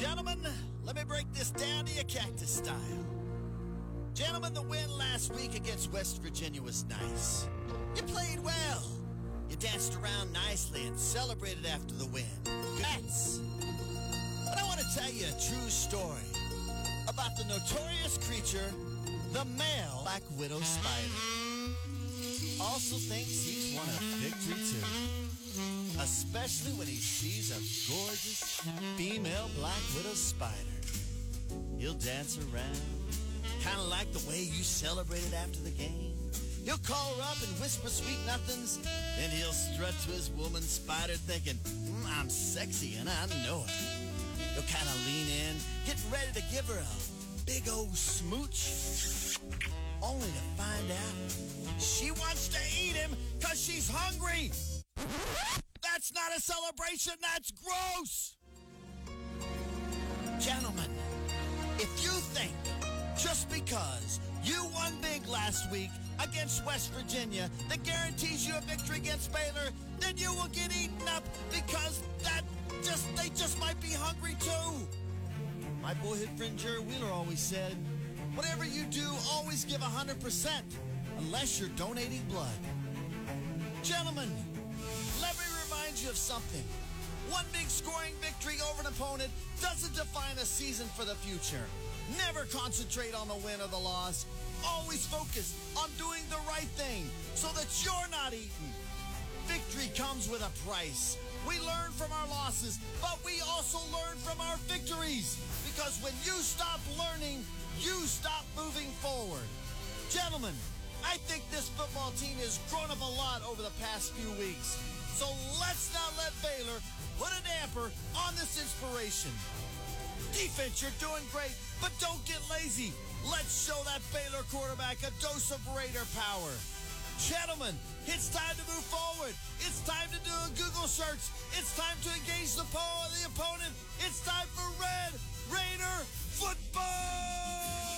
Gentlemen, let me break this down to you cactus style. Gentlemen, the win last week against West Virginia was nice. You played well. You danced around nicely and celebrated after the win. Congrats. But I want to tell you a true story about the notorious creature, the male Black Widow spider. Also thinks he's one of victory especially when he sees a gorgeous female black widow spider. He'll dance around, kind of like the way you celebrated after the game. He'll call her up and whisper sweet nothings, then he'll strut to his woman spider thinking, "Mm, I'm sexy and I know it. He'll kind of lean in, get ready to give her a big old smooch, only to find out she wants to eat him because she's hungry. That's not a celebration, that's gross! Gentlemen, if you think just because you won big last week against West Virginia that guarantees you a victory against Baylor, then you will get eaten up because that just they just might be hungry too. My boyhood friend Jerry Wheeler always said, whatever you do, always give 100% unless you're donating blood. Gentlemen, you of something. One big scoring victory over an opponent doesn't define a season for the future. Never concentrate on the win or the loss. Always focus on doing the right thing so that you're not eaten. Victory comes with a price. We learn from our losses, but we also learn from our victories. Because when you stop learning, you stop moving forward. Gentlemen, I think this football team has grown up a lot over the past few weeks. So let's not let Baylor put a damper on this inspiration. Defense, you're doing great, but don't get lazy. Let's show that Baylor quarterback a dose of Raider power. Gentlemen, it's time to move forward. It's time to do a Google search. It's time to engage the, power of the opponent. It's time for Red Raider football.